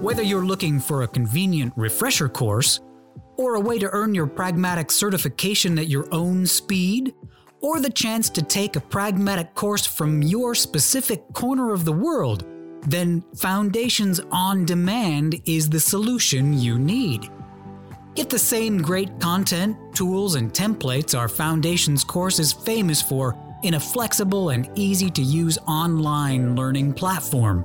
Whether you're looking for a convenient refresher course, or a way to earn your pragmatic certification at your own speed, or the chance to take a pragmatic course from your specific corner of the world, then Foundations on Demand is the solution you need. Get the same great content, tools, and templates our Foundations course is famous for in a flexible and easy to use online learning platform.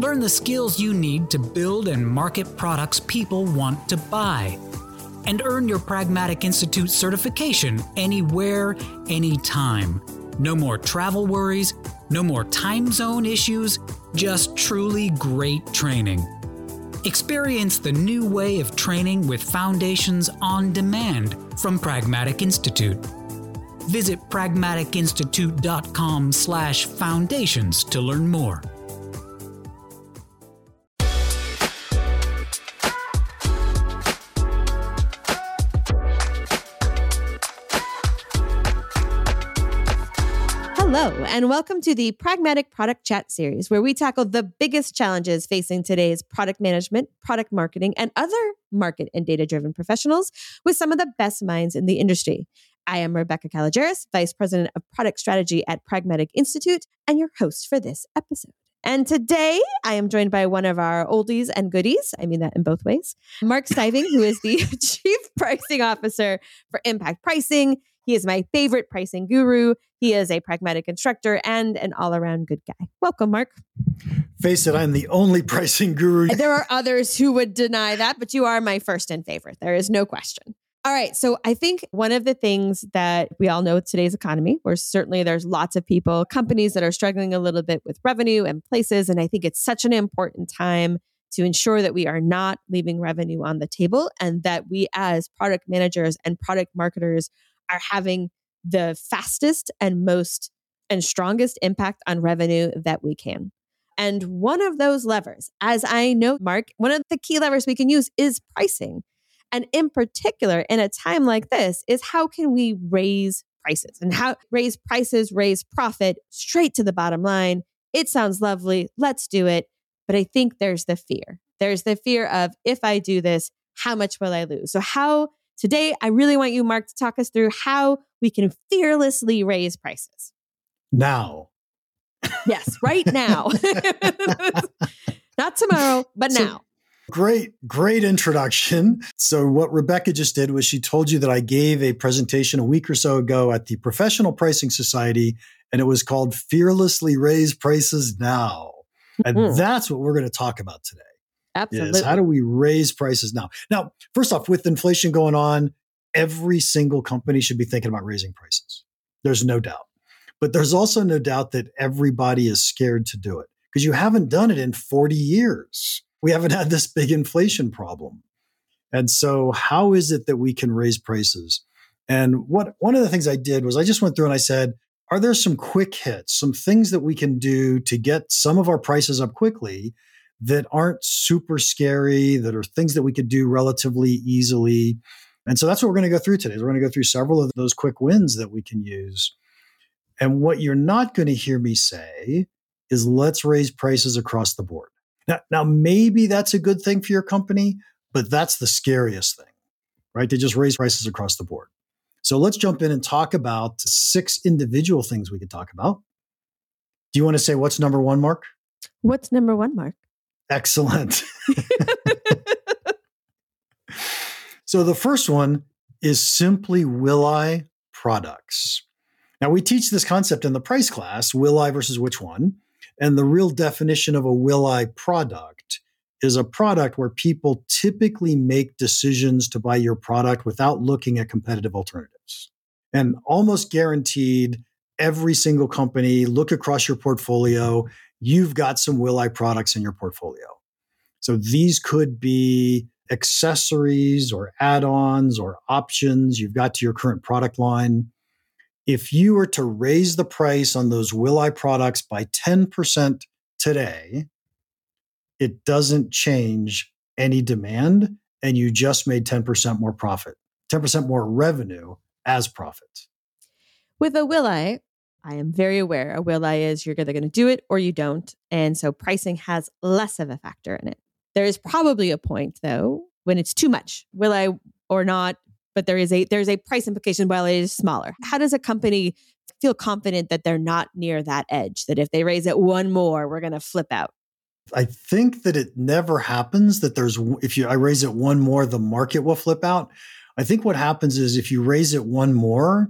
Learn the skills you need to build and market products people want to buy. And earn your Pragmatic Institute certification anywhere, anytime. No more travel worries, no more time zone issues, just truly great training. Experience the new way of training with Foundations on Demand from Pragmatic Institute. Visit pragmaticinstitute.com/foundations to learn more. Hello, and welcome to the Pragmatic Product Chat series, where we tackle the biggest challenges facing today's product management, product marketing, and other market and data driven professionals with some of the best minds in the industry. I am Rebecca Kalogeris, Vice President of Product Strategy at Pragmatic Institute, and your host for this episode. And today I am joined by one of our oldies and goodies. I mean that in both ways. Mark Stiving, who is the Chief Pricing Officer for Impact Pricing. He is my favorite pricing guru. He is a pragmatic instructor and an all around good guy. Welcome, Mark. Face it, I'm the only pricing guru. There are others who would deny that, but you are my first and favorite. There is no question. All right. So I think one of the things that we all know today's economy, where certainly there's lots of people, companies that are struggling a little bit with revenue and places. And I think it's such an important time to ensure that we are not leaving revenue on the table and that we as product managers and product marketers are having the fastest and most and strongest impact on revenue that we can. And one of those levers, as I know, Mark, one of the key levers we can use is pricing. And in particular, in a time like this, is how can we raise prices and how raise prices, raise profit straight to the bottom line. It sounds lovely. Let's do it. But I think there's the fear. There's the fear of if I do this, how much will I lose? So, how Today, I really want you, Mark, to talk us through how we can fearlessly raise prices. Now. Yes, right now. Not tomorrow, but so, now. Great, great introduction. So, what Rebecca just did was she told you that I gave a presentation a week or so ago at the Professional Pricing Society, and it was called Fearlessly Raise Prices Now. And mm-hmm. that's what we're going to talk about today. Absolutely. Is how do we raise prices now? Now, first off, with inflation going on, every single company should be thinking about raising prices. There's no doubt. But there's also no doubt that everybody is scared to do it because you haven't done it in 40 years. We haven't had this big inflation problem. And so, how is it that we can raise prices? And what one of the things I did was I just went through and I said, are there some quick hits, some things that we can do to get some of our prices up quickly that aren't super scary, that are things that we could do relatively easily. And so that's what we're going to go through today. We're going to go through several of those quick wins that we can use. And what you're not going to hear me say is let's raise prices across the board. Now, now maybe that's a good thing for your company, but that's the scariest thing, right? To just raise prices across the board. So let's jump in and talk about six individual things we could talk about. Do you want to say what's number one, Mark? What's number one, Mark? Excellent. so the first one is simply will I products. Now we teach this concept in the price class, will I versus which one. And the real definition of a will I product is a product where people typically make decisions to buy your product without looking at competitive alternatives. And almost guaranteed, every single company look across your portfolio you've got some Will I products in your portfolio. So these could be accessories or add ons or options you've got to your current product line. If you were to raise the price on those Will I products by 10% today, it doesn't change any demand and you just made 10% more profit, 10% more revenue as profit. With a Will I, am very aware a will I is you're either going to do it or you don't. And so pricing has less of a factor in it. There is probably a point though when it's too much. Will I or not? But there is a there's a price implication while it is smaller. How does a company feel confident that they're not near that edge? That if they raise it one more, we're going to flip out. I think that it never happens that there's if you I raise it one more, the market will flip out. I think what happens is if you raise it one more,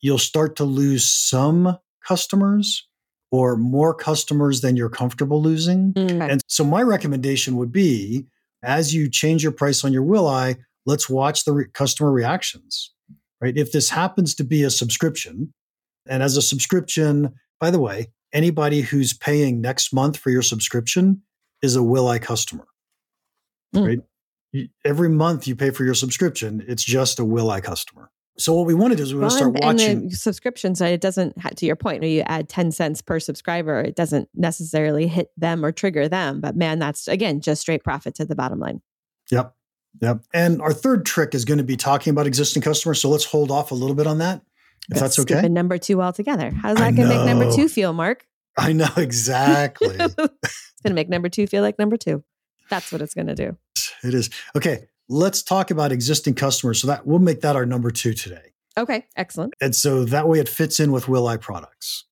you'll start to lose some customers or more customers than you're comfortable losing. Mm. And so my recommendation would be as you change your price on your Will-I, let's watch the re- customer reactions. Right? If this happens to be a subscription, and as a subscription, by the way, anybody who's paying next month for your subscription is a Will-I customer. Mm. Right? Every month you pay for your subscription, it's just a Will-I customer. So what we want to do is we want to start watching. and the subscription side, it doesn't, to your point, you add 10 cents per subscriber, it doesn't necessarily hit them or trigger them. But man, that's again just straight profit to the bottom line. Yep. Yep. And our third trick is going to be talking about existing customers. So let's hold off a little bit on that, if that's okay. Number two altogether. How's that going to make number two feel, Mark? I know exactly. it's going to make number two feel like number two. That's what it's going to do. it is. Okay. Let's talk about existing customers. So that we'll make that our number two today. Okay, excellent. And so that way it fits in with Will I products.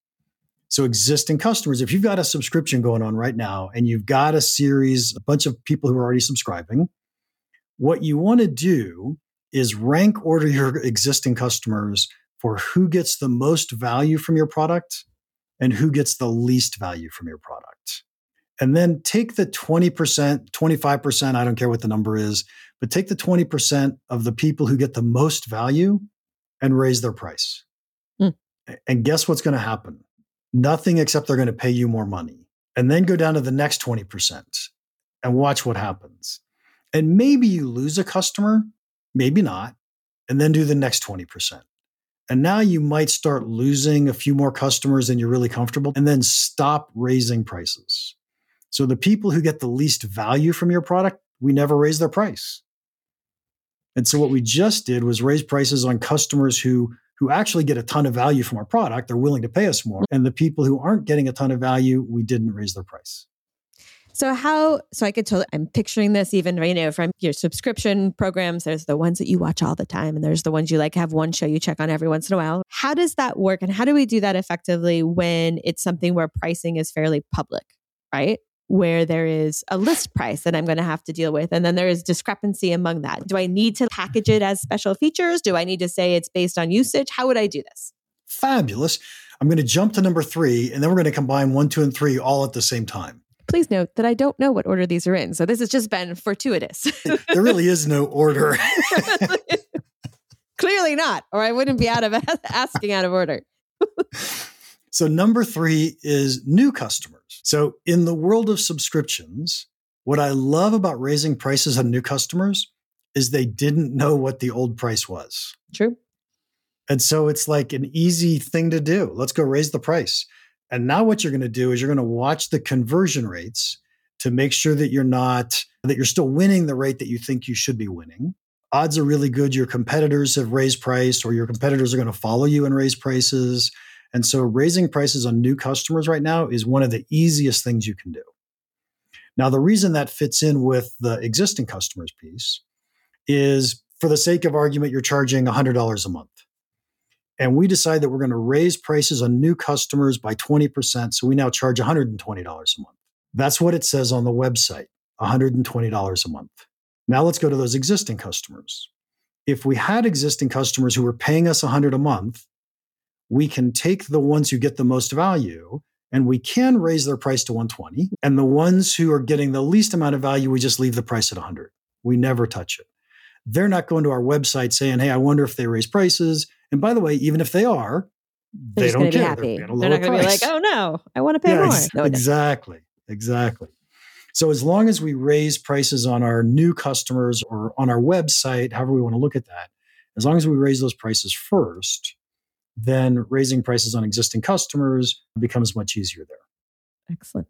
So existing customers, if you've got a subscription going on right now and you've got a series, a bunch of people who are already subscribing, what you want to do is rank order your existing customers for who gets the most value from your product and who gets the least value from your product. And then take the 20%, 25%, I don't care what the number is, but take the 20% of the people who get the most value and raise their price. Hmm. And guess what's going to happen? Nothing except they're going to pay you more money. And then go down to the next 20% and watch what happens. And maybe you lose a customer, maybe not, and then do the next 20%. And now you might start losing a few more customers than you're really comfortable, and then stop raising prices. So the people who get the least value from your product, we never raise their price. And so what we just did was raise prices on customers who who actually get a ton of value from our product. They're willing to pay us more. And the people who aren't getting a ton of value, we didn't raise their price. So how? So I could totally. I'm picturing this even you know from your subscription programs. There's the ones that you watch all the time, and there's the ones you like have one show you check on every once in a while. How does that work, and how do we do that effectively when it's something where pricing is fairly public, right? Where there is a list price that I'm going to have to deal with, and then there is discrepancy among that. Do I need to package it as special features? Do I need to say it's based on usage? How would I do this? Fabulous. I'm going to jump to number three, and then we're going to combine one, two, and three all at the same time. Please note that I don't know what order these are in, so this has just been fortuitous. There really is no order. Clearly not, or I wouldn't be out of asking out of order. So, number three is new customers. So, in the world of subscriptions, what I love about raising prices on new customers is they didn't know what the old price was. True. And so it's like an easy thing to do. Let's go raise the price. And now what you're going to do is you're going to watch the conversion rates to make sure that you're not, that you're still winning the rate that you think you should be winning. Odds are really good your competitors have raised price or your competitors are going to follow you and raise prices. And so raising prices on new customers right now is one of the easiest things you can do. Now, the reason that fits in with the existing customers piece is for the sake of argument, you're charging $100 a month. And we decide that we're going to raise prices on new customers by 20%. So we now charge $120 a month. That's what it says on the website $120 a month. Now let's go to those existing customers. If we had existing customers who were paying us 100 a month, we can take the ones who get the most value and we can raise their price to 120 and the ones who are getting the least amount of value we just leave the price at 100 we never touch it they're not going to our website saying hey i wonder if they raise prices and by the way even if they are They're they don't going to be care happy. They're, They're, not going to be like, oh no, I want to pay Yeah, more. no. exactly exactly so as long as we raise prices on our new customers or on our website however we want to look at that as long as we raise those prices first then raising prices on existing customers becomes much easier there Excellent.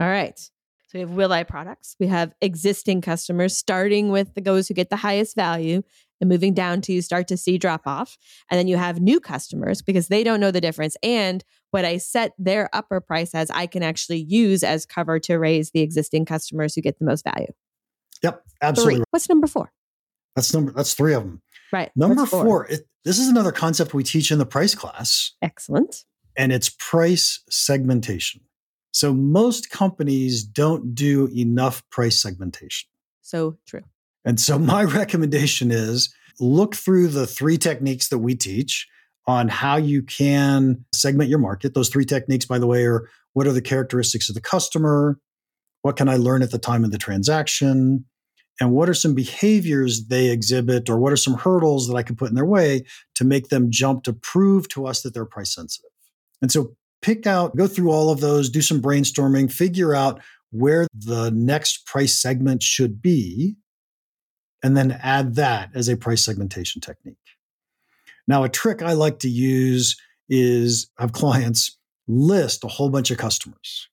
All right. So we have Will I products. We have existing customers, starting with the those who get the highest value and moving down till you start to see drop off. And then you have new customers because they don't know the difference. And what I set their upper price as, I can actually use as cover to raise the existing customers who get the most value. Yep, absolutely. Three. What's number four? That's number. That's three of them. Right. Number four. four it, this is another concept we teach in the price class. Excellent. And it's price segmentation. So most companies don't do enough price segmentation. So true. And so my recommendation is look through the three techniques that we teach on how you can segment your market. Those three techniques, by the way, are what are the characteristics of the customer? What can I learn at the time of the transaction? And what are some behaviors they exhibit, or what are some hurdles that I can put in their way to make them jump to prove to us that they're price sensitive? And so pick out, go through all of those, do some brainstorming, figure out where the next price segment should be, and then add that as a price segmentation technique. Now, a trick I like to use is have clients list a whole bunch of customers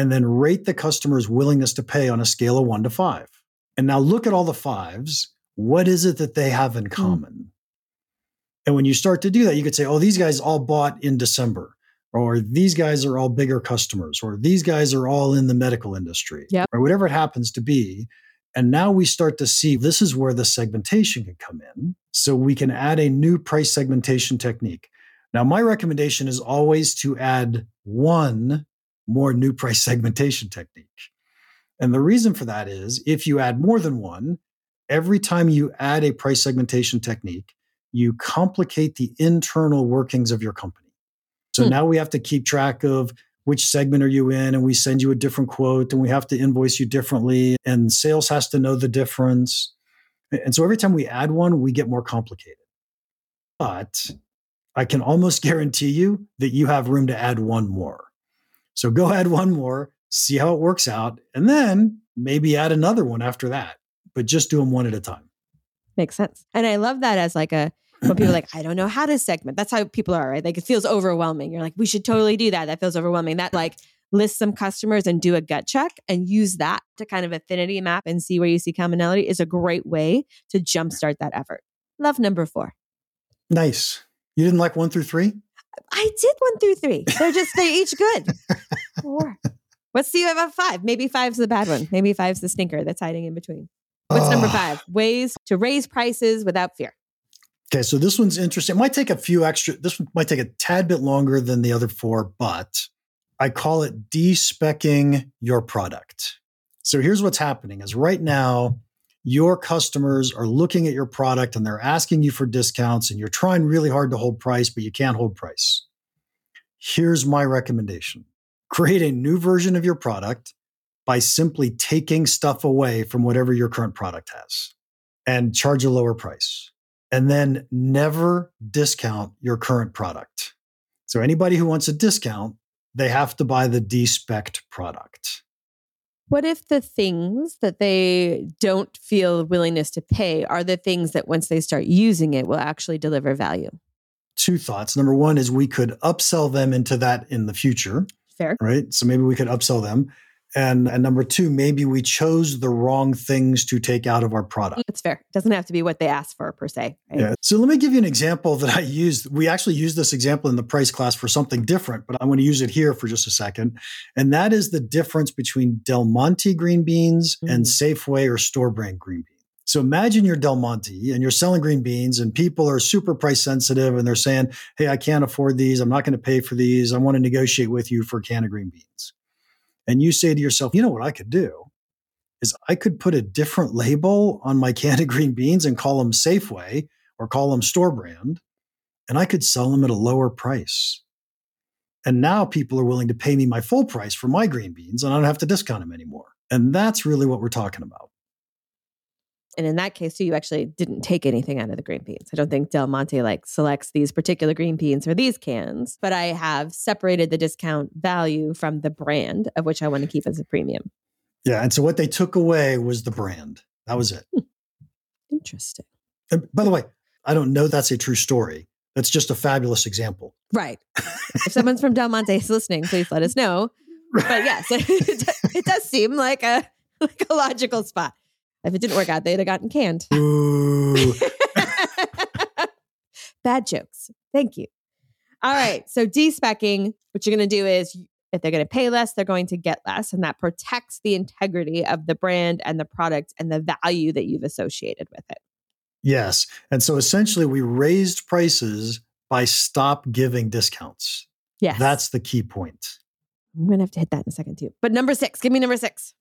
and then rate the customer's willingness to pay on a scale of one to five. And now look at all the fives. What is it that they have in hmm. common? Mm. And when you start to do that, you could say, oh, these guys all bought in December, or these guys are all bigger customers, or these guys are all in the medical industry, yep. or whatever it happens to be. And now we start to see this is where the segmentation can come in. So we can add a new price segmentation technique. Now, my recommendation is always to add one more new price segmentation technique. And the reason for that is if you add more than one, every time you add a price segmentation technique, you complicate the internal workings of your company. So hmm. now we have to keep track of which segment are you in and we send you a different quote and we have to invoice you differently and sales has to know the difference. And so every time we add one, we get more complicated. But I can almost guarantee you that you have room to add one more. So go add one more, see how it works out, and then maybe add another one after that. But just do them one at a time. Makes sense. And I love that as like a when people are like, I don't know how to segment. That's how people are, right? Like it feels overwhelming. You're like, we should totally do that. That feels overwhelming. That like list some customers and do a gut check and use that to kind of affinity map and see where you see commonality is a great way to jumpstart that effort. Love number four. Nice. You didn't like one through three? I did one through three. They're just they're each good. Four. What's the about five? Maybe five's the bad one. Maybe five's the stinker that's hiding in between. What's uh, number five? Ways to raise prices without fear. Okay, so this one's interesting. It might take a few extra. This one might take a tad bit longer than the other four, but I call it despecking your product. So here's what's happening: is right now your customers are looking at your product and they're asking you for discounts and you're trying really hard to hold price, but you can't hold price. Here's my recommendation create a new version of your product by simply taking stuff away from whatever your current product has and charge a lower price. And then never discount your current product. So, anybody who wants a discount, they have to buy the despecked product. What if the things that they don't feel willingness to pay are the things that once they start using it will actually deliver value? Two thoughts. Number one is we could upsell them into that in the future. Fair. Right. So maybe we could upsell them. And, and number two, maybe we chose the wrong things to take out of our product. It's fair. It doesn't have to be what they asked for per se. Right? Yeah. So let me give you an example that I used. We actually used this example in the price class for something different, but I want to use it here for just a second. And that is the difference between Del Monte green beans mm. and Safeway or store brand green beans. So imagine you're Del Monte and you're selling green beans and people are super price sensitive and they're saying, Hey, I can't afford these. I'm not going to pay for these. I want to negotiate with you for a can of green beans and you say to yourself, you know what I could do is I could put a different label on my can of green beans and call them Safeway or call them store brand, and I could sell them at a lower price. And now people are willing to pay me my full price for my green beans, and I don't have to discount them anymore. And that's really what we're talking about. And in that case, too, you actually didn't take anything out of the green beans. I don't think Del Monte like selects these particular green beans for these cans, but I have separated the discount value from the brand of which I want to keep as a premium. Yeah. And so what they took away was the brand. That was it. Hmm. Interesting. And by the way, I don't know that's a true story. That's just a fabulous example. Right. if someone's from Del Monte is listening, please let us know. But yes, it, it does seem like a like a logical spot. If it didn't work out, they'd have gotten canned. Bad jokes. Thank you. All right. So despecking, what you're going to do is if they're going to pay less, they're going to get less. And that protects the integrity of the brand and the product and the value that you've associated with it. yes. And so essentially, we raised prices by stop giving discounts. Yes. That's the key point. I'm going to have to hit that in a second too. But number six, give me number six.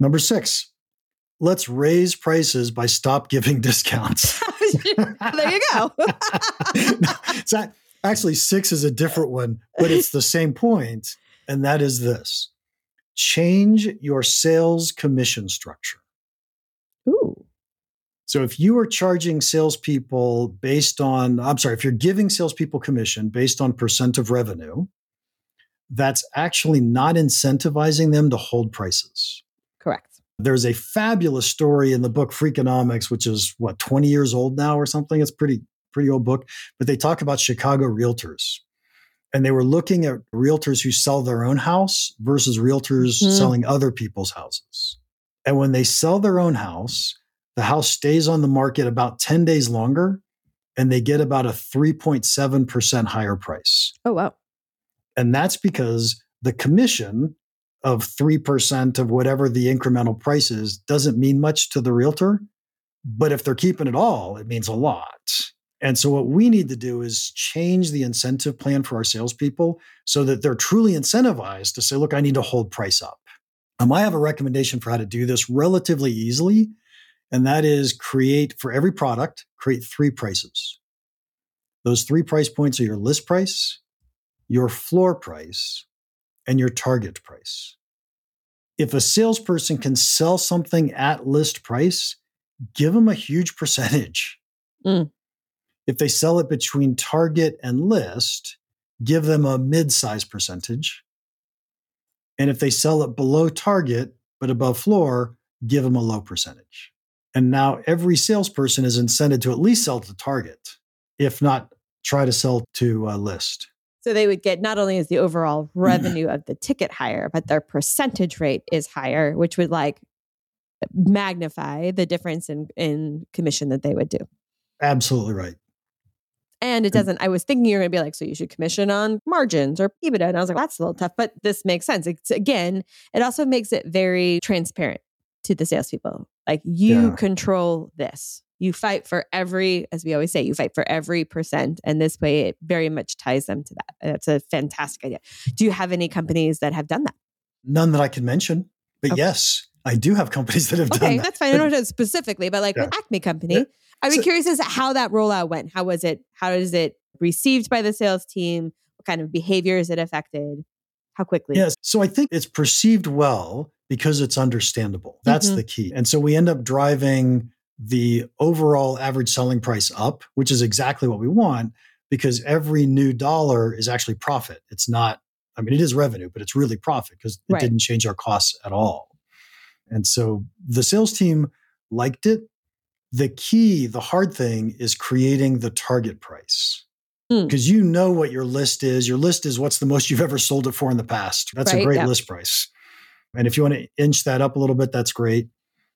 Number six, let's raise prices by stop giving discounts. there you go. it's a- actually six is a different one, but it's the same point, and that is this: change your sales commission structure. Ooh. So if you are charging salespeople based on, I'm sorry, if you're giving salespeople commission based on percent of revenue, that's actually not incentivizing them to hold prices. Correct. There's a fabulous story in the book Freakonomics, which is what 20 years old now or something. It's pretty pretty old book, but they talk about Chicago realtors. And they were looking at realtors who sell their own house versus realtors Mhm. selling other people's houses. And when they sell their own house, the house stays on the market about 10 days longer and they get about a 3.7% higher price. Oh, wow. And that's because the commission of 3% of whatever the incremental price is doesn't mean much to the realtor. But if they're keeping it all, it means a lot. And so, what we need to do is change the incentive plan for our salespeople so that they're truly incentivized to say, look, I need to hold price up. Um, I have a recommendation for how to do this relatively easily. And that is create for every product, create three prices. Those three price points are your list price, your floor price, and your target price. If a salesperson can sell something at list price, give them a huge percentage. Mm. If they sell it between target and list, give them a mid size percentage. And if they sell it below target but above floor, give them a low percentage. And now every salesperson is incented to at least sell to target, if not try to sell to a list. So they would get not only is the overall revenue of the ticket higher, but their percentage rate is higher, which would like magnify the difference in, in commission that they would do. Absolutely right. And it doesn't, I was thinking you're going to be like, so you should commission on margins or EBITDA. And I was like, that's a little tough, but this makes sense. It's again, it also makes it very transparent to the salespeople. Like you Yeah. control this. You fight for every, as we always say, you fight for every percent. And this way it very much ties them to that. That's a fantastic idea. Do you have any companies that have done that? None that I can mention, but Okay. yes, I do have companies that have done Okay, that. that's fine. I don't know specifically, but like with Yeah. Acme Company, Yeah. I'd be So- curious as to how that rollout went. How was it? How is it received by the sales team? What kind of behaviors it affected? How quickly? Yes. So I think it's perceived well because it's understandable. That's Mhm. the key. And so we end up driving the overall average selling price up, which is exactly what we want because every new dollar is actually profit. It's not, I mean, it is revenue, but it's really profit because it Right. didn't change our costs at all. And so the sales team liked it. The key, the hard thing is creating the target price. Hmm. Because you know what your list is. Your list is what's the most you've ever sold it for in the past. That's a great yeah. list price. And if you want to inch that up a little bit, that's great.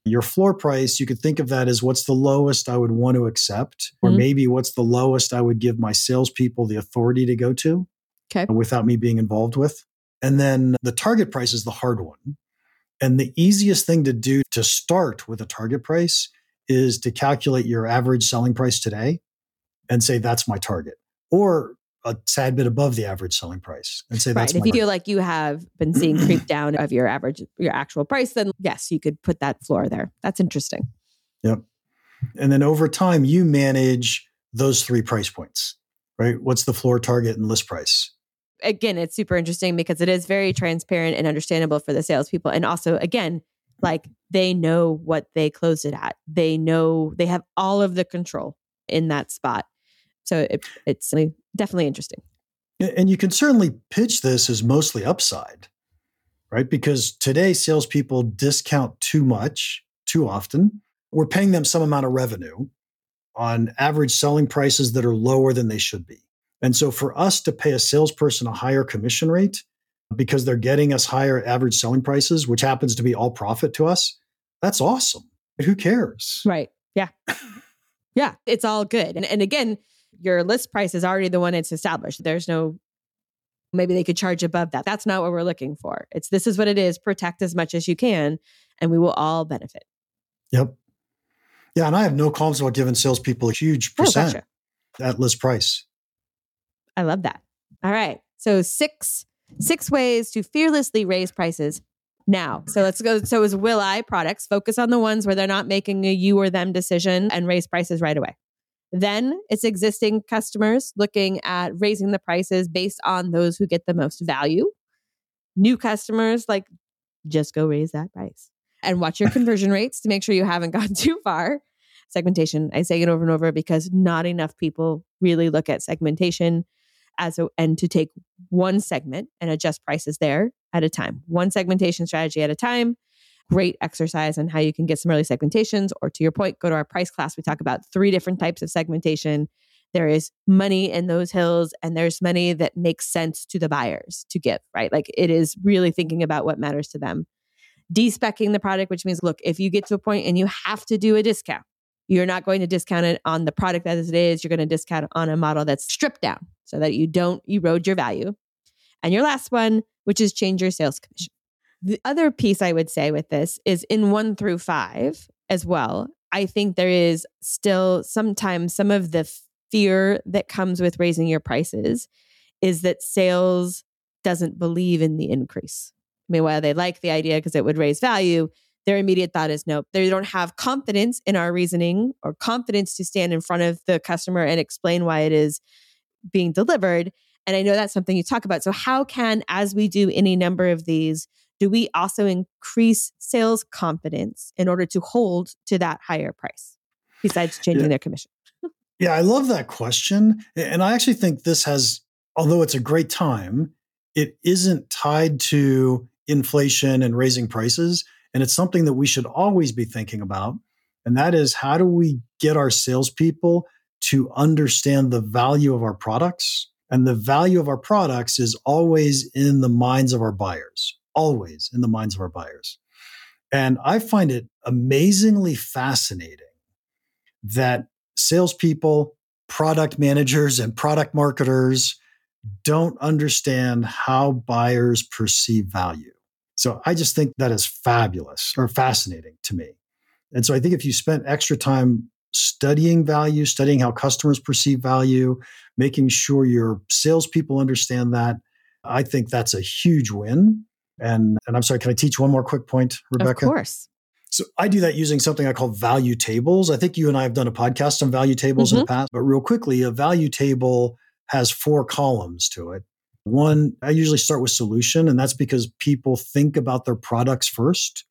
Your floor price, you could think of that as what's the lowest I would want to accept, or Mhm. maybe what's the lowest I would give my salespeople the authority to go to Okay. without me being involved with. And then the target price is the hard one. And the easiest thing to do to start with a target price is to calculate your average selling price today and say, that's my target, or a tad bit above the average selling price and say, Right. that's If my you feel like you have been seeing creep down of your average, your actual price, then yes, you could put that floor there. That's interesting. Yep. And then over time, you manage those three price points, right? What's the floor target and list price? Again, it's super interesting because it is very transparent and understandable for the salespeople. And also, again, like they know what they closed it at. They know they have all of the control in that spot. So it, it's definitely interesting. And you can certainly pitch this as mostly upside, right? Because today salespeople discount too much, too often. We're paying them some amount of revenue on average selling prices that are lower than they should be. And so for us to pay a salesperson a higher commission rate because they're getting us higher average selling prices, which happens to be all profit to us, that's awesome. Who cares? Right. Yeah. yeah. It's all good. And, and again, your list price is already the one it's established. There's no, maybe they could charge above that. That's not what we're looking for. It's this is what it is. Protect as much as you can, and we will all benefit. Yep. Yeah. And I have no qualms about giving salespeople a huge Oh, percent gotcha. at list price. I love that. All right. So six six ways to fearlessly raise prices now. So let's go. So is Will I products focus on the ones where they're not making a you or them decision and raise prices right away. Then it's existing customers looking at raising the prices based on those who get the most value. New customers like just go raise that price and watch your conversion rates to make sure you haven't gone too far. Segmentation, I say it over and over because not enough people really look at segmentation as a and to take one segment and adjust prices there at a time. One segmentation strategy at a time. Great exercise on how you can get some early segmentations. Or to your point, go to our price class. We talk about three different types of segmentation. There is money in those hills, and there's money that makes sense to the buyers to give, right? Like it is really thinking about what matters to them. Despecking the product, which means, look, if you get to a point and you have to do a discount, you're not going to discount it on the product as it is. You're going to discount on a model that's stripped down so that you don't erode your value. And your last one, which is change your sales commission. The other piece I would say with this is in one through five as well. I think there is still sometimes some of the fear that comes with raising your prices is that sales doesn't believe in the increase. I mean, while they like the idea because it would raise value, their immediate thought is nope. They don't have confidence in our reasoning or confidence to stand in front of the customer and explain why it is being delivered. And I know that's something you talk about. So, how can, as we do any number of these, do we also increase sales confidence in order to hold to that higher price besides changing Yeah. their commission? Yeah, I love that question. And I actually think this has, although it's a great time, it isn't tied to inflation and raising prices. And it's something that we should always be thinking about. And that is how do we get our salespeople to understand the value of our products? And the value of our products is always in the minds of our buyers, always in the minds of our buyers. And I find it amazingly fascinating that salespeople, product managers, and product marketers don't understand how buyers perceive value. So I just think that is fabulous or fascinating to me. And so I think if you spent extra time studying value, studying how customers perceive value, making sure your salespeople understand that, I think that's a huge win. And, and I'm sorry, can I teach one more quick point, Rebecca? Of course. So I do that using something I call value tables. I think you and I have done a podcast on value tables in the mm-hmm. past, but real quickly, a value table has four columns to it. One, I usually start with solution, and that's because people think about their products first.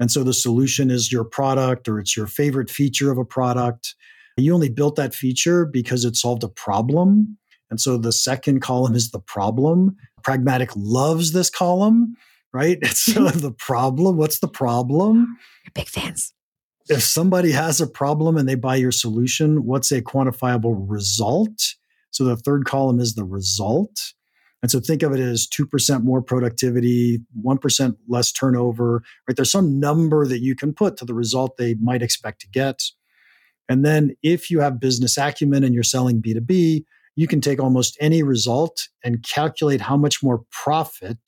And so the solution is your product or it's your favorite feature of a product. You only built that feature because it solved a problem. And so the second column is the problem. Pragmatic loves this column, right? It's so mm-hmm. the problem, what's the problem? You're big fans. if somebody has a problem and they buy your solution, what's a quantifiable result? So the third column is the result. And so think of it as 2% more productivity, 1% less turnover, right? There's some number that you can put to the result they might expect to get. And then if you have business acumen and you're selling B2B, you can take almost any result and calculate how much more profit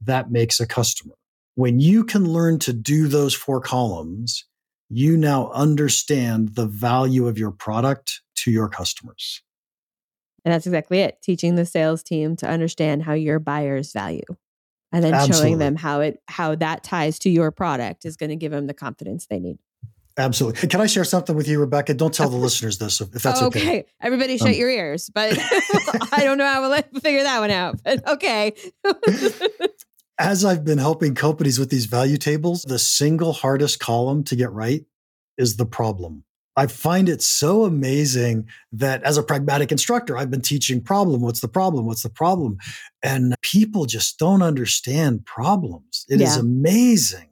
that makes a customer. When you can learn to do those four columns, you now understand the value of your product to your customers. And that's exactly it. Teaching the sales team to understand how your buyers value. And then Absolutely. showing them how it how that ties to your product is going to give them the confidence they need. Absolutely. Can I share something with you, Rebecca? Don't tell the listeners this if that's okay. Okay. Everybody shut Um, your ears. But I don't know how we'll figure that one out. But okay. As I've been helping companies with these value tables, the single hardest column to get right is the problem. I find it so amazing that as a pragmatic instructor, I've been teaching problem. What's the problem? What's the problem? And people just don't understand problems. It is Yeah. amazing.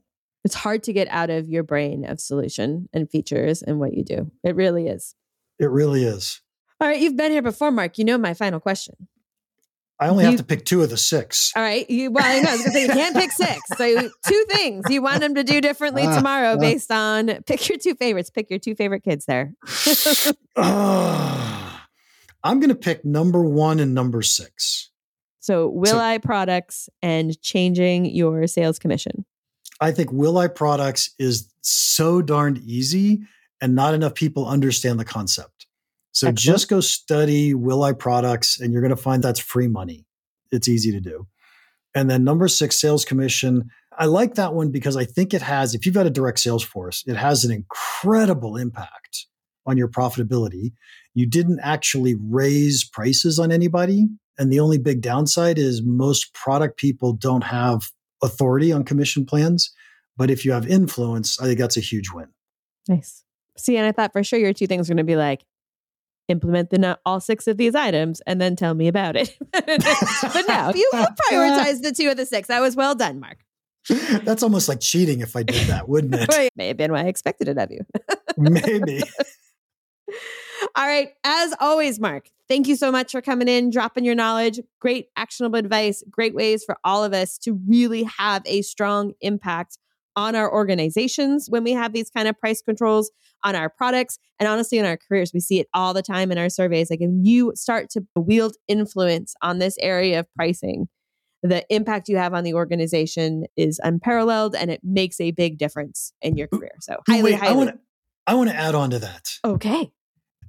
It's hard to get out of your brain of solution and features and what you do. It really is. It really is. All right, you've been here before, Mark. You know my final question. I only You- have to pick two of the six. All right. You, well, I know. I was going to say you can't pick six. So, two things you want them to do differently Ah, tomorrow ah. based on pick your two favorites. Pick your two favorite kids there. Ah, I'm going to pick number one and number six. So, Will So- I products and changing your sales commission. I think Will I Products is so darned easy, and not enough people understand the concept. So Excellent. just go study Will I Products, and you're going to find that's free money. It's easy to do. And then number six, sales commission. I like that one because I think it has, if you've got a direct sales force, it has an incredible impact on your profitability. You didn't actually raise prices on anybody. And the only big downside is most product people don't have authority on commission plans. But if you have influence, I think that's a huge win. Nice. See, and I thought for sure your two things were going to be like, implement the all six of these items and then tell me about it. but no, you prioritized the two of the six. That was well done, Mark. That's almost like cheating if I did that, wouldn't it? May have been what I expected it of you. Maybe. All right. As always, Mark, thank you so much for coming in, dropping your knowledge. Great actionable advice, great ways for all of us to really have a strong impact on our organizations when we have these kind of price controls on our products and honestly in our careers. We see it all the time in our surveys. Like if you start to wield influence on this area of pricing, the impact you have on the organization is unparalleled and it makes a big difference in your career. So highly, Wait, highly. I want to add on to that. okay.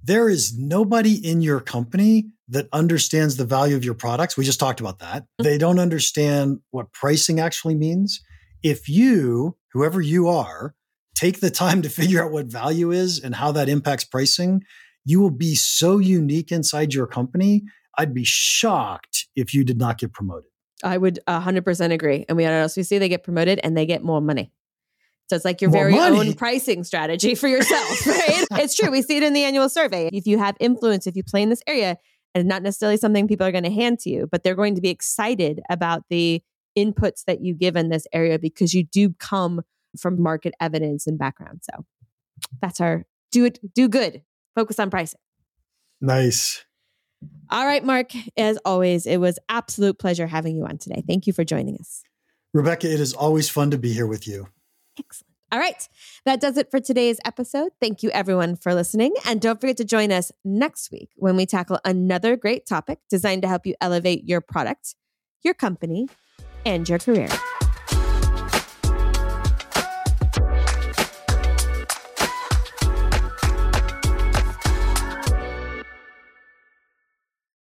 There is nobody in your company that understands the value of your products. We just talked about that. Mm-hmm. They don't understand what pricing actually means. If you, whoever you are, take the time to figure out what value is and how that impacts pricing, you will be so unique inside your company. I'd be shocked if you did not get promoted. I would 100% agree. And we also see they get promoted and they get more money. So it's like your More very money? own pricing strategy for yourself, right? it's true. We see it in the annual survey. If you have influence, if you play in this area, and not necessarily something people are going to hand to you, but they're going to be excited about the inputs that you give in this area because you do come from market evidence and background. So that's our do it, do good, focus on pricing. Nice. All right, Mark, as always, it was absolute pleasure having you on today. Thank you for joining us. Rebecca, it is always fun to be here with you. Excellent. All right. That does it for today's episode. Thank you, everyone, for listening. And don't forget to join us next week when we tackle another great topic designed to help you elevate your product, your company, and your career.